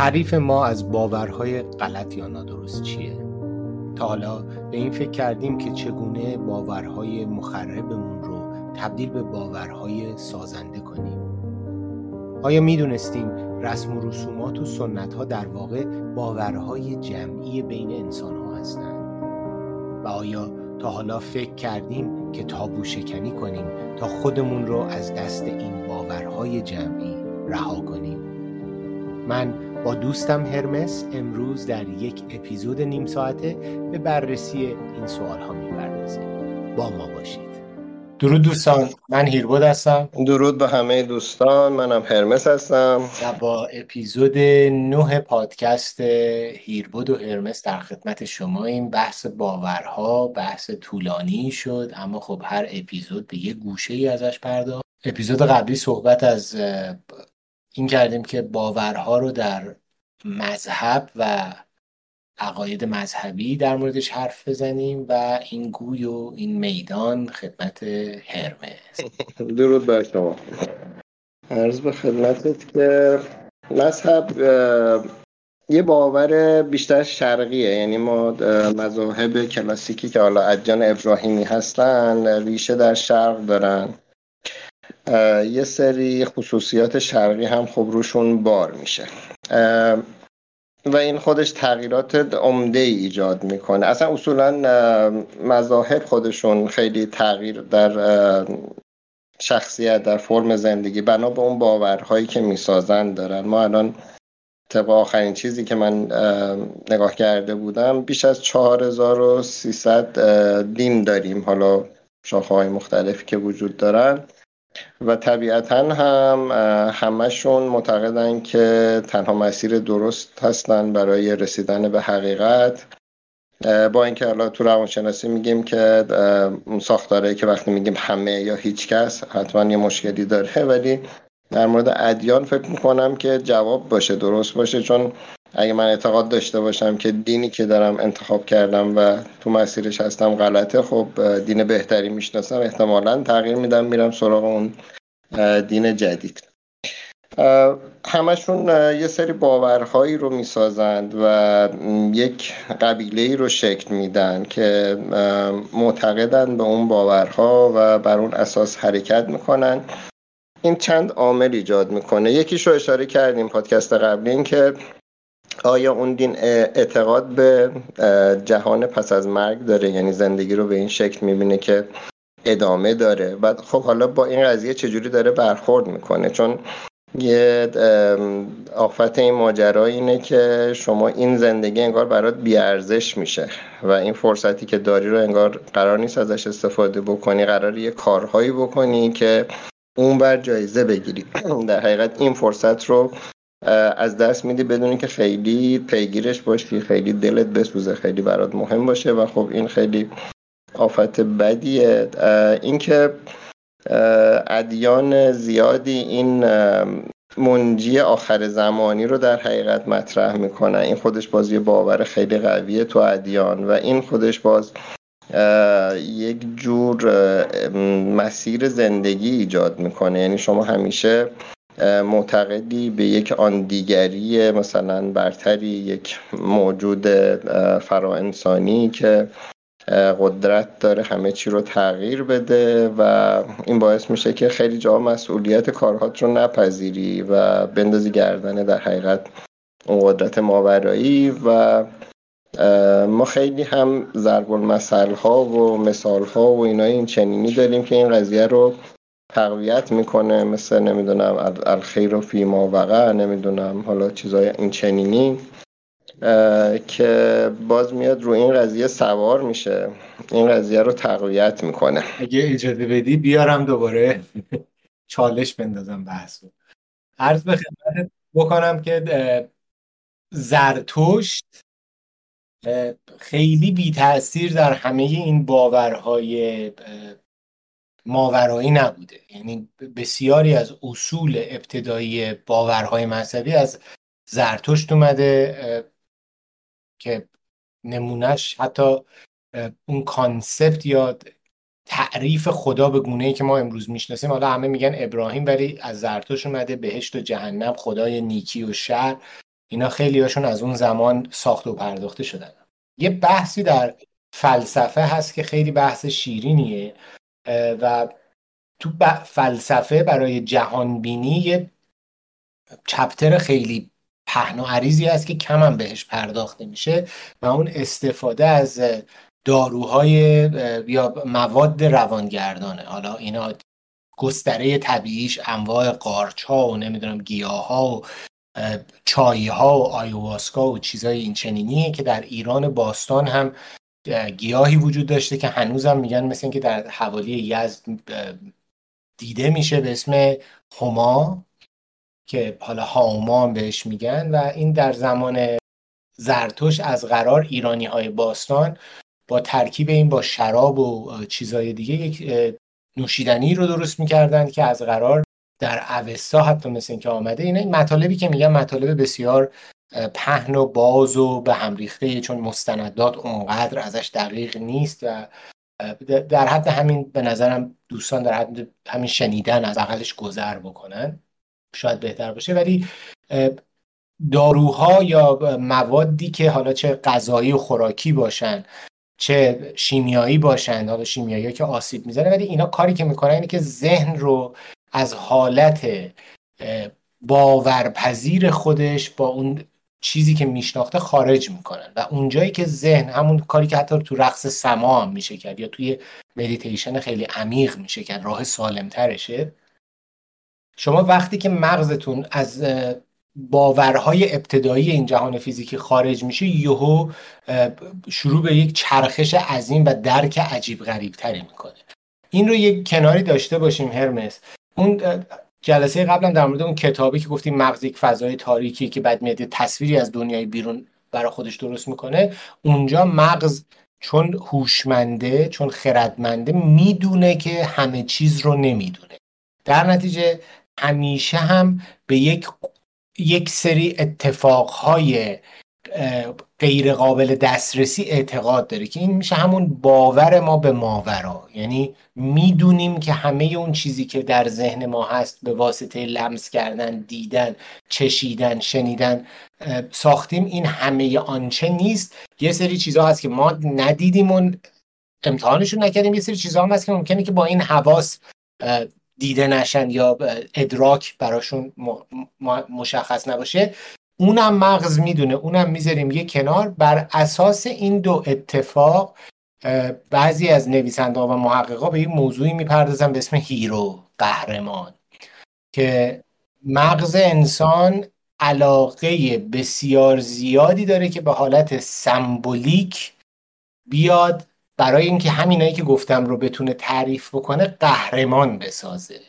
تعریف ما از باورهای غلط یا نادرست چیه؟ تا حالا به این فکر کردیم که چگونه باورهای مخربمون رو تبدیل به باورهای سازنده کنیم آیا می‌دونستیم رسم و رسومات و سنت ها در واقع باورهای جمعی بین انسان ها هستند؟ و آیا تا حالا فکر کردیم که تابو شکنی کنیم تا خودمون رو از دست این باورهای جمعی رها کنیم من با دوستم هرمس امروز در یک اپیزود نیم ساعته به بررسی این سوال ها می‌پردازیم. با ما باشید. درود دوستان. من هیربود هستم. درود به همه دوستان. منم هرمس هستم. و با اپیزود نه پادکست هیربود و هرمس در خدمت شما این بحث باورها بحث طولانی شد اما خب هر اپیزود به یه گوشه ای ازش پرداخت. اپیزود قبلی صحبت از این کردیم که باورها رو در مذهب و عقاید مذهبی در موردش حرف بزنیم و این گوی و این میدان خدمت هرمز. درود بر شما. عرض به خدمتت که مذهب یه باور بیشتر شرقیه. یعنی ما مذاهب کلاسیکی که حالا ادیان ابراهیمی هستن ریشه در شرق دارن. یه سری خصوصیات شرقی هم خب روشون بار میشه. و این خودش تغییرات عمده ای ایجاد می‌کنه. اصلا اصولا مذاهب خودشون خیلی تغییر در شخصیت در فرم زندگی بنا به اون باورهایی که می‌سازن دارن. ما الان طبق آخرین چیزی که من نگاه کرده بودم بیش از 4300 دین داریم. حالا شاخه های مختلفی که وجود دارن. و طبیعتا هم همشون معتقدن که تنها مسیر درست هستن برای رسیدن به حقیقت. با اینکه حالا تو روانشناسی میگیم که ساختاره که وقتی میگیم همه یا هیچ کس حتما یه مشکلی داره. ولی در مورد ادیان فکر می‌کنم که جواب باشه درست باشه. چون اگه من اعتقاد داشته باشم که دینی که دارم انتخاب کردم و تو مسیرش هستم غلطه خب دین بهتری می‌شناسم. احتمالا تغییر میدم میرم سراغ اون دین جدید. همشون یه سری باورهایی رو می‌سازند و یک قبیله ای رو شکل میدن که معتقدن به اون باورها و بر اون اساس حرکت می‌کنن. این چند عامل ایجاد می‌کنه. یکیش رو اشاره کردیم پادکست قبلی این که آیا اون دین اعتقاد به جهان پس از مرگ داره؟ یعنی زندگی رو به این شکل می‌بینه که ادامه داره. و خب حالا با این قضیه چجوری داره برخورد می‌کنه؟ چون یه آفت این ماجرا اینه که شما این زندگی انگار برات بیارزش میشه و این فرصتی که داری رو انگار قرار نیست ازش استفاده بکنی. قرار یه کارهایی بکنی که اون بر جایزه بگیری. در حقیقت این فرصت رو از دست میدی بدونی که خیلی پیگیرش باشی خیلی دلت بسوزه خیلی برات مهم باشه و خب این خیلی آفت بدیه. اینکه ادیان زیادی این منجی آخر زمانی رو در حقیقت مطرح می‌کنن. این خودش باز یه باور خیلی قویه تو ادیان و این خودش باز یک جور مسیر زندگی ایجاد می‌کنه. یعنی شما همیشه معتقدی به یک آن دیگری مثلا برتری یک موجود فراانسانی که قدرت داره همه چی رو تغییر بده و این باعث میشه که خیلی جا مسئولیت کارهات رو نپذیری و بندازی گردنه در حقیقت اون قدرت ماورایی و ما خیلی هم ضرب المثل ها و مثال ها و اینا این چنینی داریم که این قضیه رو تقویت می‌کنه مثل نمی‌دونم الخیر و فیما وقع نمی‌دونم حالا چیزای این چنینی که باز میاد رو این قضیه سوار میشه. این قضیه رو تقویت می‌کنه. اگه اجازه بدی بیارم دوباره. چالش بندازم بحثو عرض به خدمت بکنم که زرتشت خیلی بی تاثیر در همه این باورهای ماورایی نبوده. یعنی بسیاری از اصول ابتدایی باورهای مذهبی از زرتشت اومده که نمونهش حتی اون کانسپت یا تعریف خدا به گونه ای که ما امروز می‌شناسیم. حالا همه میگن ابراهیم ولی از زرتشت اومده بهشت و جهنم خدای نیکی و شر. اینا خیلی هاشون از اون زمان ساخت و پرداخته شدن. یه بحثی در فلسفه هست که خیلی بحث شیرینیه. و تو فلسفه برای جهانبینی یه چپتر خیلی پهن و عریضی هست که کم هم بهش پرداخته میشه و اون استفاده از داروهای یا مواد روانگردانه. حالا اینا گستره طبیعیش انواع قارچ ها و نمی‌دونم گیاه ها و چای ها و آیواسکا و چیزای این چنینیه که در ایران باستان هم گیاهی وجود داشته که هنوزم میگن مثل اینکه در حوالی یزد دیده میشه به اسم هما که حالا هاومان بهش میگن و این در زمان زرتوش از قرار ایرانی های باستان با ترکیب این با شراب و چیزای دیگه یک نوشیدنی رو درست می‌کردن که از قرار در اوستا حتی مثل اینکه آمده اینه این مطالبی که میگن مطالب بسیار پهن و باز و به هم ریخته چون مستندات اونقدر ازش دقیق نیست و در حد همین به نظرم دوستان در حد همین شنیدن از بغلش گذر بکنن شاید بهتر باشه. ولی داروها یا موادی که حالا چه غذایی و خوراکی باشن چه شیمیایی باشن حالا شیمیایی که آسیب می‌زنه ولی اینا کاری که می‌کنن اینه که ذهن رو از حالت باورپذیر خودش با اون چیزی که میشناخته خارج می‌کنن و اونجایی که ذهن همون کاری که حتی تو رقص سما هم میشه کرد یا توی مدیتیشن خیلی عمیق میشه کرد راه سالمترشه. شما وقتی که مغزتون از باورهای ابتدایی این جهان فیزیکی خارج میشه یهو شروع به یک چرخش عظیم و درک عجیب غریب تری می‌کنه. این رو یک کناری داشته باشیم هرمس. اون جلسه قبلا در مورد اون کتابی که گفتیم مغز یک فضای تاریکی که بعد میاد تصویری از دنیای بیرون برای خودش درست می‌کنه اونجا مغز چون هوشمنده چون خردمنده می‌دونه که همه چیز رو نمی‌دونه. در نتیجه همیشه هم به یک یک سری اتفاقهای غیر قابل دسترسی اعتقاد داره که این میشه همون باور ما به ماورا. یعنی می‌دونیم که همه اون چیزی که در ذهن ما هست به واسطه لمس کردن دیدن چشیدن شنیدن ساختیم. این همه آنچه نیست. یه سری چیزها هست که ما ندیدیم و امتحانشون نکردیم. یه سری چیزها هم هست که ممکنه که با این حواس دیده نشن یا ادراک براشون مشخص نباشه. اونم مغز می‌دونه اونم می‌ذاریم یه کنار. بر اساس این دو اتفاق بعضی از نویسنده و محققا به یک موضوعی می‌پردازن به اسم هیرو قهرمان که مغز انسان علاقه بسیار زیادی داره که به حالت سمبولیک بیاد برای اینکه همینایی که گفتم رو بتونه تعریف بکنه قهرمان بسازه.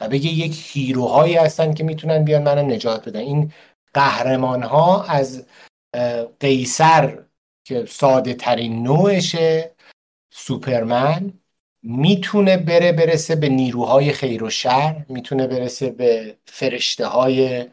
و بگه یک هیروهایی هستن که می‌تونن بیان منو نجات بدن. این قهرمان ها از قیصر که ساده ترین نوعشه سوپرمن می‌تونه بره برسه به نیروهای خیر و شر می‌تونه برسه به فرشته های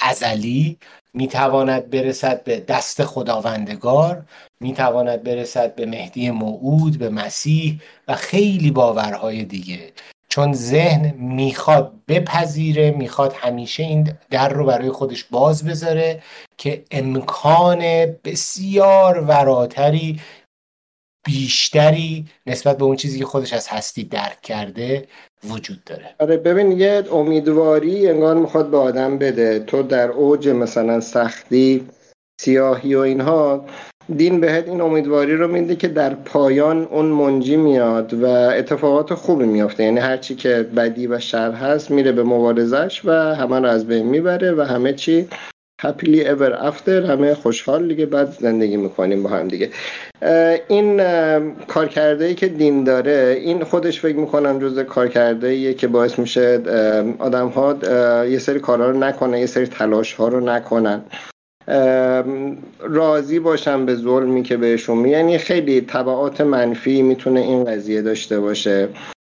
ازلی می‌تواند برسد به دست خداوندگار می‌تواند برسد به مهدی موعود به مسیح و خیلی باورهای دیگه. چون ذهن می‌خواد بپذیره می‌خواد همیشه این در رو برای خودش باز بذاره که امکان بسیار وراتری بیشتری نسبت به اون چیزی که خودش از هستی درک کرده وجود داره. آره ببین یه امیدواری انگار می‌خواد به آدم بده. تو در اوج مثلا سختی سیاهی و اینها دین بهت این امیدواری رو میده که در پایان اون منجی میاد و اتفاقات خوبی میافته. یعنی هرچی که بدی و شر هست میره به مبارزش و همه رو از بین می‌بره و همه چی happily ever after همه خوشحال دیگه بعد زندگی می‌کنیم با هم دیگه. این کارکرده ای که دین داره این خودش فکر می‌کنم جز کارکرده ایه که باعث میشه آدم ها یه سری کارها رو نکنن یه سری تلاش ها رو نکنن. راضی باشن به ظلمی که بهشون یعنی خیلی طبعات منفی می‌تونه این قضیه داشته باشه.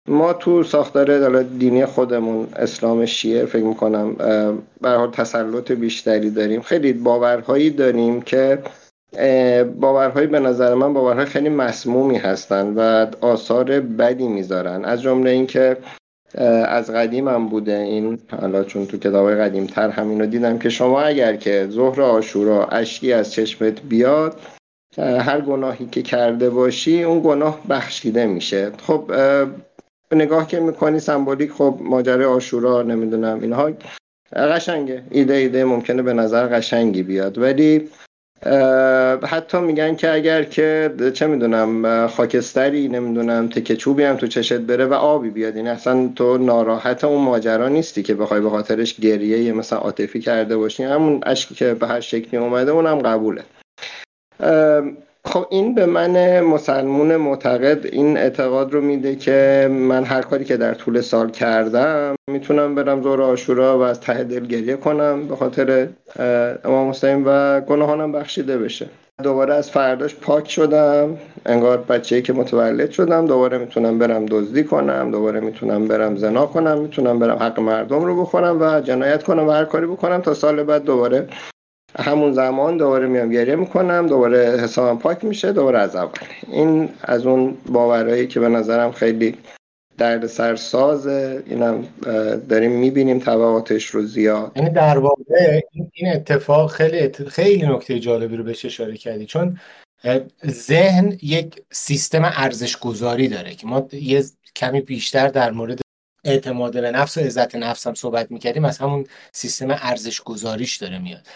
ما تو ساختار دینی خودمون اسلام شیعه فکر می‌کنم به حال تسلط بیشتری داریم. خیلی باورهایی داریم که باورهایی به نظر من باورهای خیلی مسمومی هستن و آثار بدی می‌ذارن. از جمله اینکه از قدیم هم بوده. این حالا چون تو کتاب قدیم تر همین رو دیدم که شما اگر که ظهر آشورا اشکی از چشمت بیاد هر گناهی که کرده باشی اون گناه بخشیده میشه. خب نگاه که می‌کنی سمبولیک خب ماجرای آشورا نمی‌دونم اینها قشنگه. ایده ایده ممکنه به نظر قشنگی بیاد. ولی حتی میگن که اگر که چه می‌دونم خاکستری نمی‌دونم تکه چوبی هم تو چشت بره و آبی بیاد. این یعنی اصلا تو ناراحت اون ماجرا نیستی که بخوای به خاطرش گریه مثلا عاطفی کرده باشی. همون اشکی که به هر شکلی اومده اونم قبوله. خب این به من مسلمون معتقد این اعتقاد رو میده که من هر کاری که در طول سال کردم می‌تونم برم زور آشورا و از ته دل گریه کنم به خاطر امام حسین و گناهانم بخشیده بشه. دوباره از فرداش پاک شدم انگار بچه که متولد شدم دوباره می‌تونم برم دزدی کنم دوباره می‌تونم برم زنا کنم می‌تونم برم حق مردم رو بخورم و جنایت کنم و هر کاری بکنم تا سال بعد دوباره همون زمان دوباره میام گریه می‌کنم دوباره حسابم پاک میشه دوباره از اول. این از اون باورهایی که به نظرم خیلی درد سر سازه اینم داریم می‌بینیم تبعاتش رو زیاد. یعنی در واقع این اتفاق خیلی خیلی نکته جالبی رو بهش اشاره کردی. چون ذهن یک سیستم ارزش گذاری داره که ما یه کمی بیشتر در مورد اعتماد به نفس و عزت نفس هم صحبت می‌کردیم از همون سیستم ارزش گذاریش داره میاد.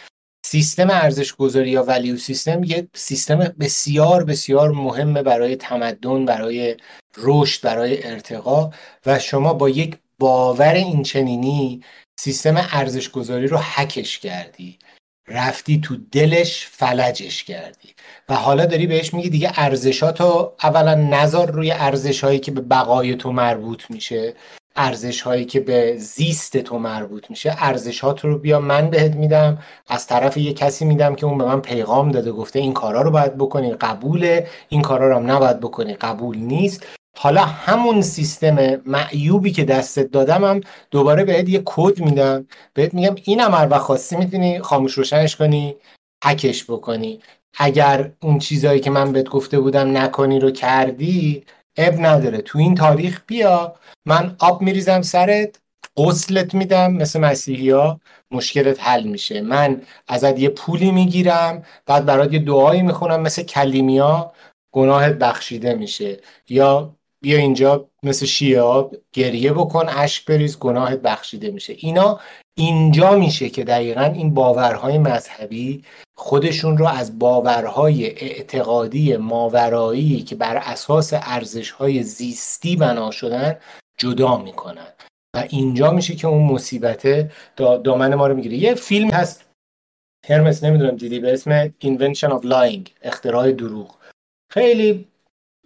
سیستم ارزش گذاری یا ولیو سیستم یه سیستم بسیار بسیار مهمه برای تمدن برای رشد برای ارتقا و شما با یک باور اینچنینی سیستم ارزش گذاری رو حکش کردی. رفتی تو دلش فلجش کردی. و حالا داری بهش میگی دیگه ارزشاتو اولا نظر روی ارزش هایی که به بقای تو مربوط میشه. ارزش هایی که به زیست تو مربوط میشه ارزشات رو بیا من بهت میدم. از طرف یه کسی میدم که اون به من پیغام داده گفته این کارا رو باید بکنی قبوله. این کارا رو هم نباید بکنی قبول نیست. حالا همون سیستم معیوبی که دستت دادم هم دوباره بهت یه کد میدم. بهت میگم اینم هر خواستی می‌تونی خاموش روشنش کنی حکش بکنی. اگر اون چیزهایی که من بهت گفته بودم نکنی رو کردی اب نداره. تو این تاریخ بیا من آب میریزم سرت غسلت میدم مثل مسیحی ها مشکلت حل میشه. من ازت یه پولی می‌گیرم بعد برات یه دعایی می‌خونم مثل کلیمیا گناهت بخشیده میشه. یا بیا اینجا مثل شیعه گریه بکن اشک بریز گناهت بخشیده میشه. اینا اینجا میشه که دقیقا این باورهای مذهبی خودشون رو از باورهای اعتقادی ماورایی که بر اساس ارزشهای زیستی بنا شدن جدا می‌کنن. و اینجا میشه که اون مصیبت دامن ما رو می‌گیره. یه فیلم هست. هرمس نمی‌دونم دیدی به اسم Invention of Lying اختراع دروغ. خیلی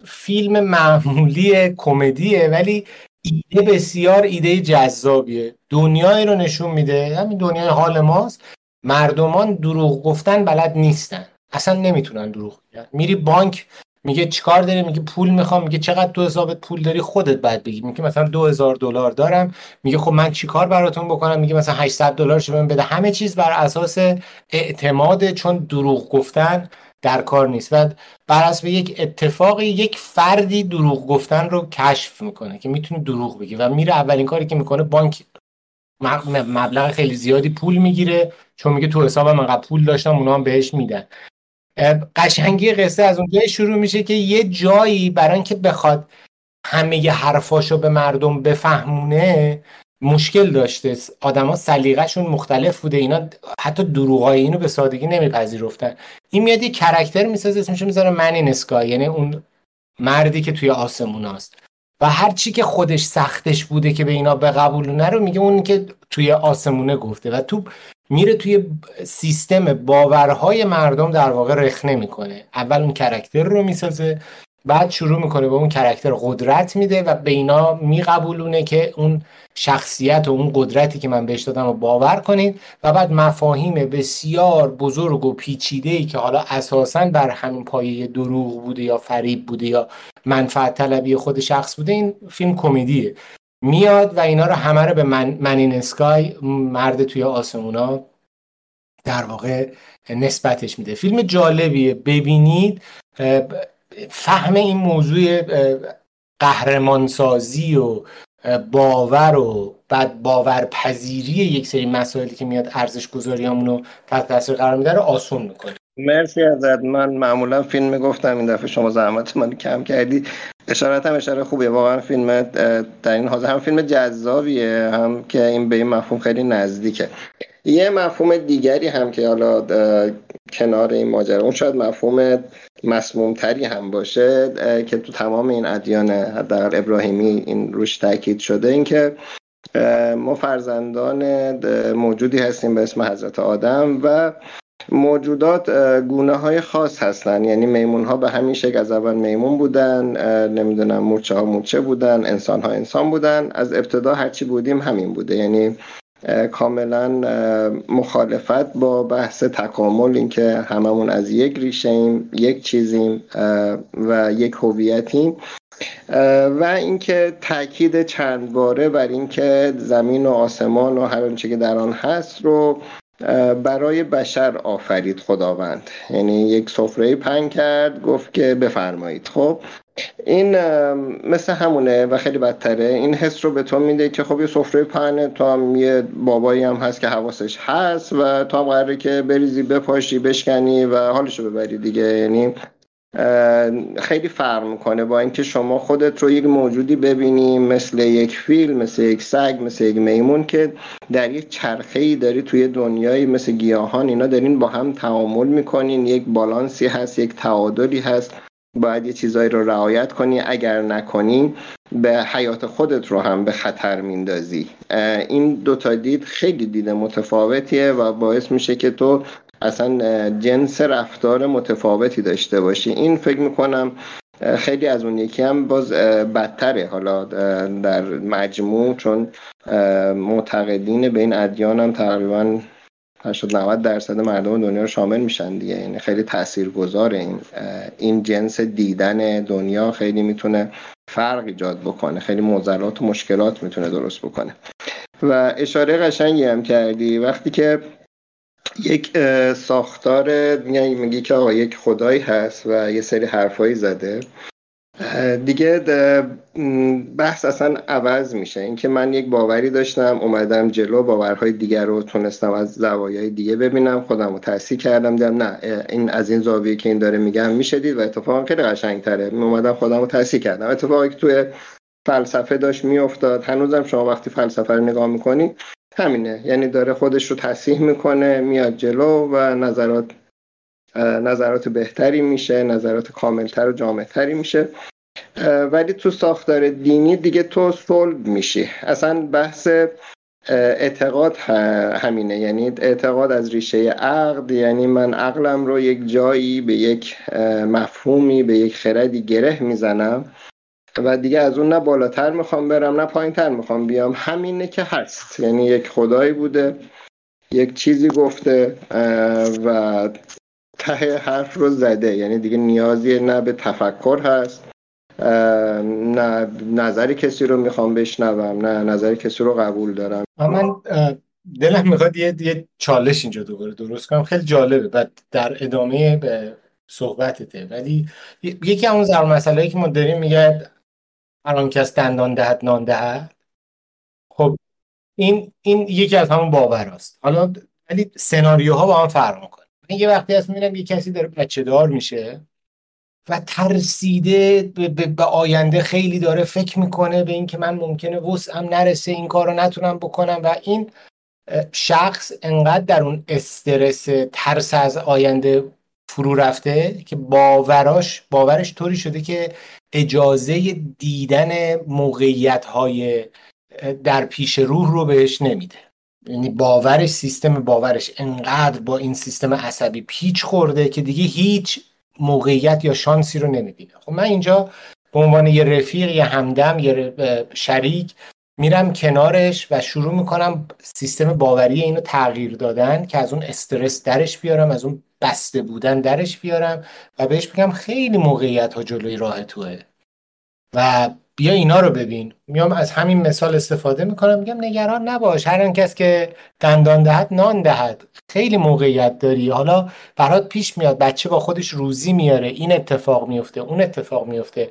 فیلم معمولی کمدیه ولی ایده بسیار ایده جذابیه. دنیایی رو نشون میده. همین دنیای حال ماست. مردمان دروغ گفتن بلد نیستن. اصلا نمی‌تونن دروغ بگن. میری بانک میگه چیکار داری؟ میگه پول می‌خوام. میگه چقدر تو حسابت پول داری؟ خودت بعد بگی. میگه مثلا 2000 دلار دارم. میگه خب من چیکار براتون بکنم؟ میگه مثلا 800 دلار شو بده. همه چیز بر اساس اعتماد چون دروغ گفتن در کار نیست. و بر اساس یک اتفاقی یک فردی دروغ گفتن رو کشف می‌کنه که می‌تونه دروغ بگه و میره اولین کاری که می‌کنه بانک مبلغ خیلی زیادی پول می‌گیره چون میگه تو حسابم انقدر پول داشتم اونا هم بهش میدن. قشنگی قصه از اونجای شروع میشه که یه جایی برای اینکه بخواد همه حرفاشو به مردم بفهمونه مشکل داشته. آدما سلیقه‌شون مختلف بوده. اینا حتی دروغای اینو به سادگی نمیپذیرفتن. این میاد یه کرکتر می‌سازه اسمش می‌ذاره من این اسکای یعنی اون مردی که توی آسمون است و هر چی که خودش سختش بوده که به اینا بقبولونه رو میگه اون که توی آسمونه گفته. و تو میره توی سیستم باورهای مردم در واقع رخنه می‌کنه. اول اون کرکتر رو می‌سازه بعد شروع می‌کنه به اون کرکتر قدرت میده و به اینا میقبولونه که اون شخصیت و اون قدرتی که من بهش دادم رو باور کنید. و بعد مفاهیم بسیار بزرگ و پیچیده ای که حالا اساسا بر همین پایه دروغ بوده یا فریب بوده یا منفعت طلبی خود شخص بوده این فیلم کمدیه. میاد و اینا رو همه رو به من, منین اسکای مرد توی آسمونا در واقع نسبتش میده. فیلم جالبیه. ببینید فهم این موضوع قهرمانسازی و باور و بعد باورپذیری یک سری مسائلی که میاد ارزش گذاریامون رو تحت تاثیر قرار میده رو آسون می‌کنه. مرسی ازت. من معمولا فیلم می‌گفتم این دفعه شما زحمت من کم کردی. اشارت هم اشاره خوبیه واقعا فیلم در این حاضر هم فیلم جذابیه هم که این به این مفهوم خیلی نزدیکه. یه مفهوم دیگری هم که حالا کنار این ماجرا اون شاید مفهوم مسموم تری هم باشه که تو تمام این ادیان حداقل ابراهیمی این روش تاکید شده این که ما فرزندان موجودی هستیم به اسم حضرت آدم و موجودات گونه های خاص هستن. یعنی میمون ها به همین شکل از اول میمون بودن نمی‌دونم مورچه ها مورچه بودن انسان ها انسان بودن. از ابتدا هرچی بودیم همین بوده. یعنی کاملا مخالفت با بحث تکامل اینکه هممون از یک ریشه ایم یک چیزیم و یک هویتیم. و اینکه تاکید چند باره بر اینکه زمین و آسمان و هر آنچه که در آن هست رو برای بشر آفرید خداوند. یعنی یک سفره پنگ کرد گفت که بفرمایید. خب این مثل همونه و خیلی بدتره. این حس رو به تو میده که خب یه سفره پهنه. تو هم یه بابایی هم هست که حواسش هست و تو هم قراره که بریزی بپاشی بشکنی و حالشو ببری دیگه. یعنی خیلی فرق می‌کنه با اینکه شما خودت رو یک موجودی ببینی مثل یک فیل مثل یک سگ مثل یک میمون که در یک چرخه ای داری توی دنیایی مثل گیاهان اینا دارین با هم تعامل می‌کنین. یک بالانسی هست یک تعادلی هست. باید یه چیزایی رو رعایت کنی. اگر نکنی به حیات خودت رو هم به خطر میندازی. این دوتا دید خیلی دید متفاوتیه و باعث میشه که تو اصلا جنس رفتار متفاوتی داشته باشی. این فکر می‌کنم خیلی از اون یکی هم باز بدتره. حالا در مجموع چون معتقدین به این ادیان هم تقریبا 80 90 درصد مردم دنیا رو شامل میشن دیگه. یعنی خیلی تاثیرگذاره این این جنس دیدن دنیا. خیلی می‌تونه فرق ایجاد بکنه. خیلی معضلات و مشکلات می‌تونه درست بکنه. و اشاره قشنگی هم کردی. وقتی که یک ساختار یعنی میگی که آقا یک خدایی هست و یه سری حرفایی زده. دیگه بحث اصلا عوض میشه. اینکه من یک باوری داشتم اومدم جلو باورهای دیگر رو تونستم از زوایای دیگه ببینم خودم رو تحصیل کردم دیدم نه این از این زاویه که این داره میگم میشه دید و اتفاقا خیلی قشنگ تره اومدم خودم رو تحصیل کردم. اتفاقی که توی فلسفه داشت میافتاد. هنوزم شما وقتی فلسفه رو نگاه می‌کنی همینه. یعنی داره خودش رو تصحیح می‌کنه میاد جلو و نظرات نظرات بهتری میشه نظرات کاملتر و جامعتری میشه. ولی تو ساختار دینی دیگه تو صلب میشی. اصلا بحث اعتقاد همینه. یعنی اعتقاد از ریشه عقد یعنی من عقلم رو یک جایی به یک مفهومی به یک خردی گره می‌زنم. و دیگه از اون نه بالاتر می‌خوام برم نه پایین تر می‌خوام بیام. همینه که هست. یعنی یک خدایی بوده یک چیزی گفته و ته حرف رو زده. یعنی دیگه نیازی نه به تفکر هست نه نظری کسی رو می‌خوام بشنوم نه نظر کسی رو قبول دارم. من دلم می‌خواد یه, یه چالش اینجا دوباره درست کنم. خیلی جالبه. و در ادامه به صحبتته. ولی یکی اون ضرور مسئله که ما داریم میگه الان کس دندان دهد نان دهد. خب این این یکی از همون باور است. حالا ولی سناریوها با هم فرق می‌کنه. من یه وقتی هست می‌بینم یه کسی داره بچه دار میشه و ترسیده به, آینده خیلی داره فکر می‌کنه به اینکه من ممکنه وسعم نرسه این کار رو نتونم بکنم و این شخص انقدر در اون استرس ترس از آینده فرو رفته که باوراش باورش طوری شده که اجازه دیدن موقعیت های در پیش روح رو بهش نمیده. یعنی باورش سیستم باورش انقدر با این سیستم عصبی پیچ خورده که دیگه هیچ موقعیت یا شانسی رو نمی‌بینه. خب من اینجا به عنوان یه رفیق یه همدم یه شریک میرم کنارش و شروع می‌کنم سیستم باوری اینو تغییر دادن که از اون استرس درش بیارم از اون بسته بودن درش بیارم و بهش بگم خیلی موقعیت ها جلوی راه توه. و بیا اینا رو ببین. میام از همین مثال استفاده می‌کنم. میگم نگران نباش. هر کس که دندان دهد نان دهد. خیلی موقعیت داری. حالا برات پیش میاد. بچه با خودش روزی میاره. این اتفاق میفته اون اتفاق میفته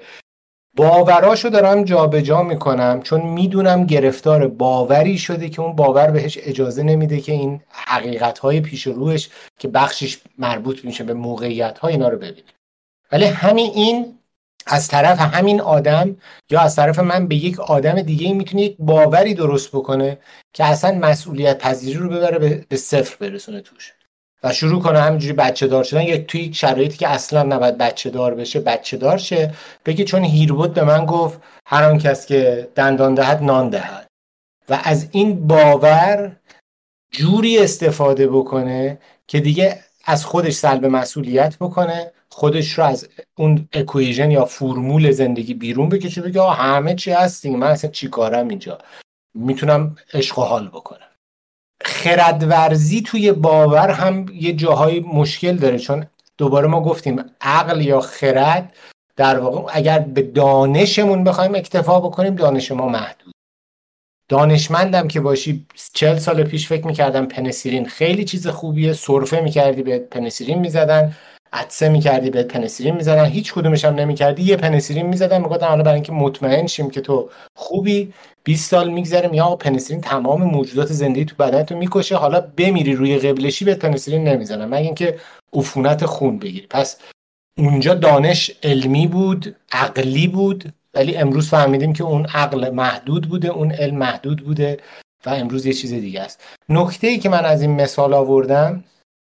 باوراشو دارم جابجا جا می‌کنم چون می‌دونم گرفتار باوری شده که اون باور بهش اجازه نمیده که این حقیقت های پیش روش که بخشش مربوط میشه به موقعیت ها اینا رو ببینه. ولی همین این از طرف همین آدم یا از طرف من به یک آدم دیگه می‌تونه یک باوری درست بکنه که اصلا مسئولیت پذیری رو ببره به صفر برسونه توش. و شروع کنه همینجوری بچه دار شدن. یک توی شرایطی که اصلا نباید بچه دار بشه بچه دار شه. بگه چون هیربود به من گفت هر آن کس که دندان دهد نان دهد. و از این باور جوری استفاده بکنه که دیگه از خودش سلب مسئولیت بکنه خودش رو از اون اکویژن یا فرمول زندگی بیرون بکشه بگه همه چی هست من اصلا چی کارم اینجا؟ می‌تونم عشق و حال بکنم. خردورزی توی باور هم یه جاهای مشکل داره چون دوباره ما گفتیم عقل یا خرد در واقع اگر به دانشمون بخوایم اکتفا بکنیم دانش ما محدود. دانشمندم که باشی چل سال پیش فکر می‌کردم پنسیلین خیلی چیز خوبیه سرفه می‌کردی به پنسیلین می‌زدن. عطسه می‌کردی به پنسیلین می‌زدن. هیچ کدومش هم نمی‌کردی. یه پنسیلین می‌زدن. می‌گفتن حالا برای اینکه مطمئن شیم که تو خوبی. 20 سال میگذره. آیا پنسیلین تمام موجودات زندگی تو بدن تو می‌کشه. حالا بمیری رو به قبله شی یه پنسیلین نمی‌زنن. مگه اینکه عفونت خون بگیری. پس اونجا دانش علمی بود عقلی بود. ولی امروز فهمیدیم که اون عقل محدود بوده اون علم محدود بوده و امروز یه چیز دیگه است. نکته ای که من از این مثال آوردم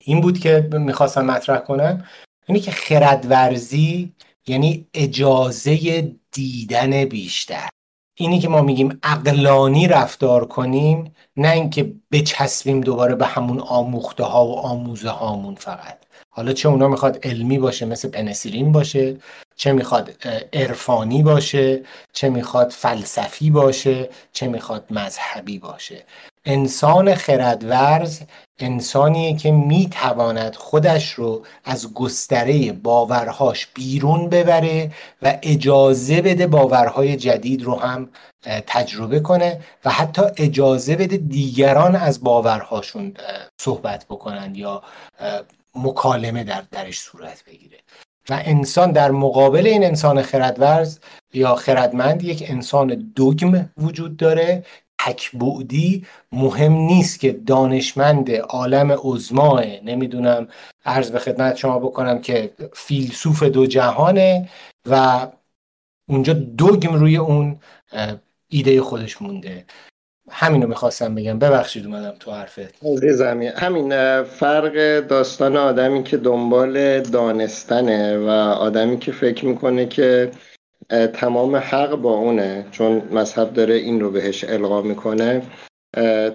این بود که می‌خواستم مطرح کنم اینی که خردورزی یعنی اجازه دیدن بیشتر. اینی که ما میگیم اقلانی رفتار کنیم نه اینکه بچسبیم دوباره به همون آموخته ها و آموزه هامون فقط. حالا چه اونا می‌خواد علمی باشه مثل پنسیلین باشه چه می‌خواد عرفانی باشه چه می‌خواد فلسفی باشه چه می‌خواد مذهبی باشه. انسان خردورز انسانیه که می‌تواند خودش رو از گستره باورهاش بیرون ببره و اجازه بده باورهای جدید رو هم تجربه کنه و حتی اجازه بده دیگران از باورهاشون صحبت بکنن یا مکالمه در درش صورت بگیره. و انسان در مقابل این انسان خردورز یا خردمند یک انسان دوگم وجود داره تکبعدی مهم نیست که دانشمند عالم عزماه نمی‌دونم عرض به خدمت شما بکنم که فیلسوف دو جهانه و اونجا دوگم روی اون ایده خودش مونده. همین رو می‌خواستم بگم. ببخشید اومدم تو حرفت همین فرق داستان آدمی که دنبال دانستنه و آدمی که فکر می‌کنه که تمام حق با اونه چون مذهب داره این رو بهش القا می‌کنه.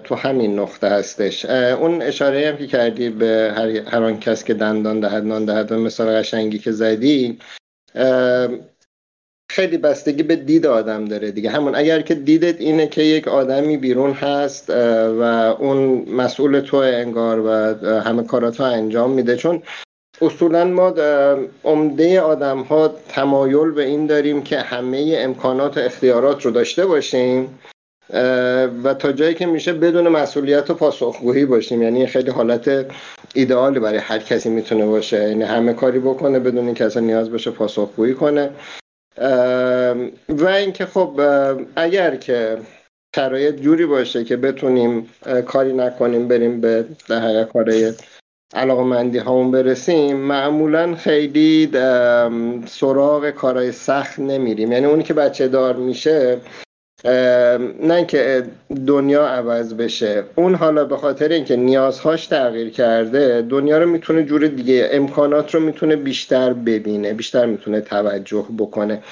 تو همین نقطه هستش. اون اشاره هم که کردی به هر آن کس که دندان دهد نان دهد و مثال قشنگی که زدی خیلی بستگی به دید آدم داره دیگه. همون اگر که دیدت اینه که یک آدمی بیرون هست و اون مسئول تو انگار و همه کاراتو انجام میده چون اصولا ما عمده آدم ها تمایل به این داریم که همه امکانات و اختیارات رو داشته باشیم و تا جایی که میشه بدون مسئولیت و پاسخگویی باشیم. یعنی خیلی حالت ایدئالی برای هر کسی می‌تونه باشه. یعنی همه کاری بکنه بدون اینکه اصلا نیاز باشه پاسخگویی کنه. و اینکه خب اگر که شرایط جوری باشه که بتونیم کاری نکنیم بریم به در کارهای علاقمندی هامون برسیم معمولا خیلی سراغ کارهای سخت نمیریم. یعنی اونی که بچه دار میشه نه اینکه دنیا عوض بشه. اون حالا به خاطر اینکه نیازهاش تغییر کرده دنیا رو می‌تونه جور دیگه امکانات رو می‌تونه بیشتر ببینه بیشتر می‌تونه توجه بکنه.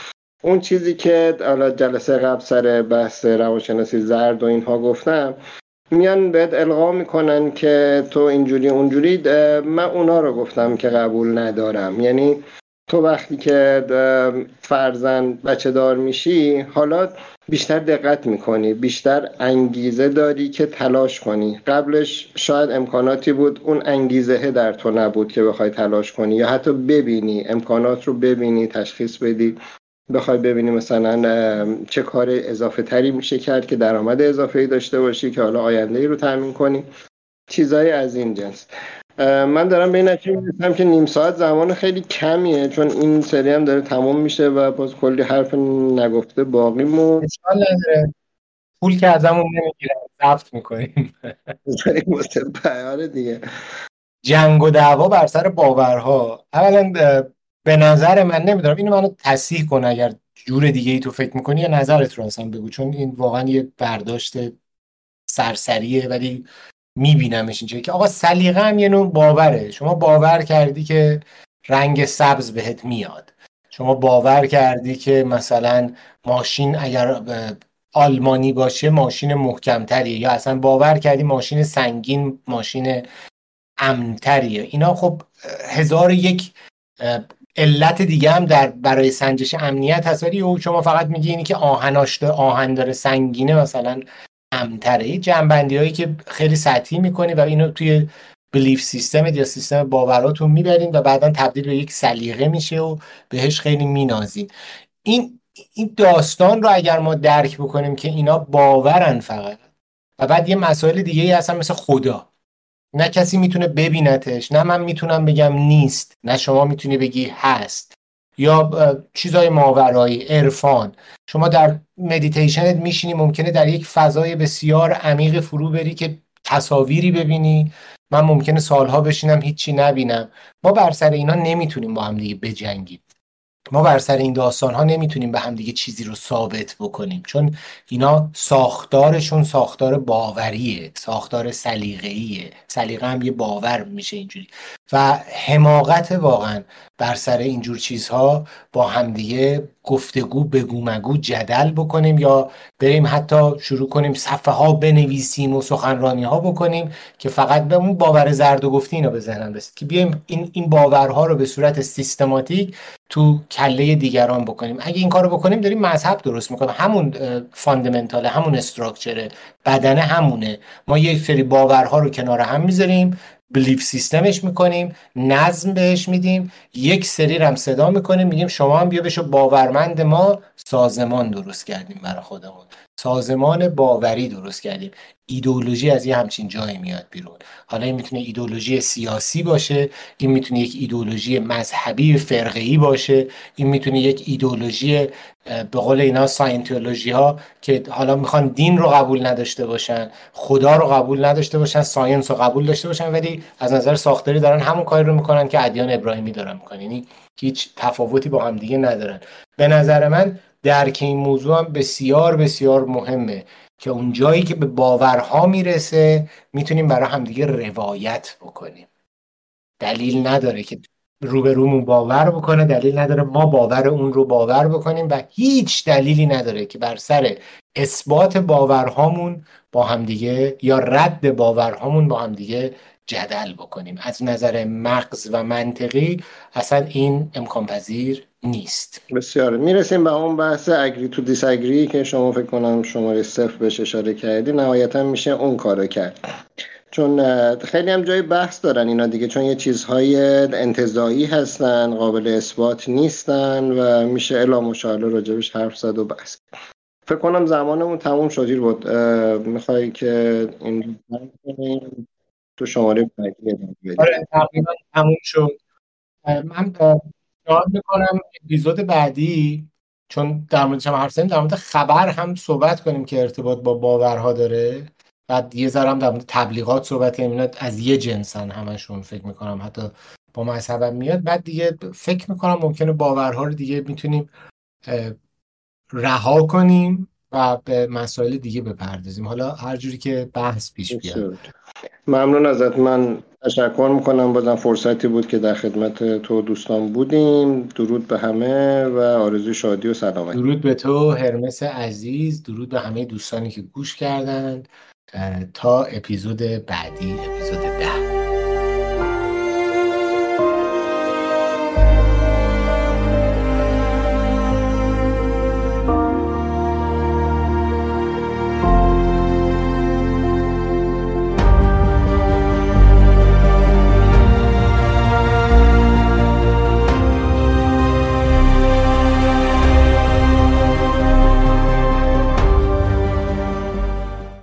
اون چیزی که حالا جلسه قبل سر بحث روانشناسی زرد و اینها گفتم میان بهت القا می‌کنن که تو اینجوری اونجوری من اونا رو گفتم که قبول ندارم. یعنی تو وقتی که فرزن بچه دار میشی حالا بیشتر دقت می‌کنی بیشتر انگیزه داری که تلاش کنی. قبلش شاید امکاناتی بود اون انگیزه در تو نبود که بخوای تلاش کنی یا حتی ببینی امکانات رو ببینی تشخیص بدی. بخوای ببینی مثلا چه کار اضافه تری میشه کرد که درآمد اضافه ای داشته باشی که حالا آینده ای رو تامین کنی. چیزایی از این جنس. من دارم به این نتیجه می‌رسم که نیم ساعت زمان خیلی کمیه چون این سری هم داره تموم میشه و باز کلی حرف نگفته باقی مون. پول که ازمون نمی‌گیرن ضبط می‌کنیم. دیگه. جنگ و دعوا بر سر باورها. اولا به نظر من نمی‌دونم. اینو منو تصحیح کن اگر جور دیگه ای تو فکر می‌کنی یا نظرت رو اصلا بگو. چون این واقعا یه برداشت سرسریه ولی میبینمش اینجا. که آقا سلیقه هم یه نوع باوره. شما باور کردی که رنگ سبز بهت میاد. شما باور کردی که مثلا ماشین اگر آلمانی باشه ماشین محکمتریه. یا اصلا باور کردی ماشین سنگین ماشین امنتریه. اینا خب هزار یک علت دیگه هم در برای سنجش امنیت هست. ولی او شما فقط میگی اینی که آهناش آهن داره سنگینه مثلا امتره جنبندی هایی که خیلی سطحی می‌کنی و اینو توی بلیف سیستم یا سیستم باوراتون می‌برین و بعدا تبدیل به یک سلیقه میشه و بهش خیلی مینازین. این این داستان رو اگر ما درک بکنیم که اینا باورن فقط و بعد یه مسائل دیگه ای هستن مثل خدا. نه کسی می‌تونه ببینتش نه من می‌تونم بگم نیست نه شما می‌تونی بگی هست. یا چیزای ماورایی عرفان. شما در مدیتیشنت میشینی ممکنه در یک فضای بسیار عمیق فرو بری که تصاویری ببینی. من ممکنه سالها بشینم هیچی نبینم. ما بر سر اینا نمی‌تونیم با هم دیگه بجنگیم. ما بر سر این داستان ها نمی‌تونیم به هم دیگه چیزی رو ثابت بکنیم چون اینا ساختارشون ساختار باوریه ساختار سلیقه‌ایه. سلیقه هم یه باور میشه اینجوری. و حماقت واقعا بر سر اینجور چیزها با همدیگه گفتگو بگو مگو جدل بکنیم یا بریم حتی شروع کنیم صفحه ها بنویسیم و سخنرانی ها بکنیم که فقط به اون باور زرد و گفتی اینا به ذهنم که بیایم این این باورها رو به صورت سیستماتیک تو کله دیگران بکنیم. اگه این کارو بکنیم داریم مذهب درست می‌کنیم. همون فاندمنتاله همون استراکچره بدنه همونه. ما یک سری باورها رو کنار هم می‌ذاریم. بلیف سیستمش می‌کنیم نظم بهش میدیم یک سری رم صدا می‌کنیم میگیم شما هم بیا بشو باورمند ما سازمان درست کردیم برای خودمون. سازمان باوری درست کردیم. ایدولوژی از یه همچین جایی میاد بیرون. حالا این می‌تونه ایدولوژی سیاسی باشه این می‌تونه یک ایدولوژی مذهبی فرقه‌ای باشه این می‌تونه یک ایدولوژی به قول اینا Scientology ها که حالا می‌خوان دین رو قبول نداشته باشن خدا رو قبول نداشته باشن science رو قبول داشته باشن ولی از نظر ساختاری دارن همون کاری رو می‌کنن که ادیان ابراهیمی دارن می‌کنن. یعنی هیچ تفاوتی با هم دیگه ندارن. به نظر من درک این موضوع هم بسیار بسیار مهمه که اون جایی که به باورها می‌رسه می‌تونیم برای همدیگه روایت بکنیم. دلیل نداره که روبرومون باور بکنه دلیل نداره ما باور اون رو باور بکنیم و هیچ دلیلی نداره که بر سر اثبات باورهامون با همدیگه یا رد باورهامون با همدیگه جدل بکنیم. از نظر مغز و منطقی اصلا این امکان پذیر نیست. بسیار. می‌رسیم به اون بحث اگری تو دیس اگری که شما فکر کنم شماره صفر بهش اشاره کردی. نهایتا میشه اون کارو کرد. چون خیلی هم جای بحث دارن اینا دیگه چون یه چیزهای انتظایی هستن قابل اثبات نیستن و میشه الا مشاهده راجبش حرف زد و بحث فکر کنم زمانمون تموم شدیر بود. می‌خوای که این تو شماره بعدی آره تقریبا تموم شد. من پیشنهاد می‌کنم اپیزود بعدی چون در موردش هم حرف در مورد خبر هم صحبت کنیم که ارتباط با باورها داره. بعد یه ذره هم در مورد تبلیغات صحبت کنیم. از یه جنسن همشون فکر می‌کنم. حتی با مذهبم میاد. بعد دیگه فکر می‌کنم ممکنه باورها رو دیگه می‌تونیم رها کنیم. و به مسائل دیگه بپردازیم. حالا هر جوری که بحث پیش بیاد. ممنون ازت. من تشکر می‌کنم. بازم فرصتی بود که در خدمت تو دوستان بودیم. درود به همه و آرزو شادی و سلامتی. درود به تو هرمس عزیز. درود به همه دوستانی که گوش کردند. تا اپیزود بعدی اپیزود ده.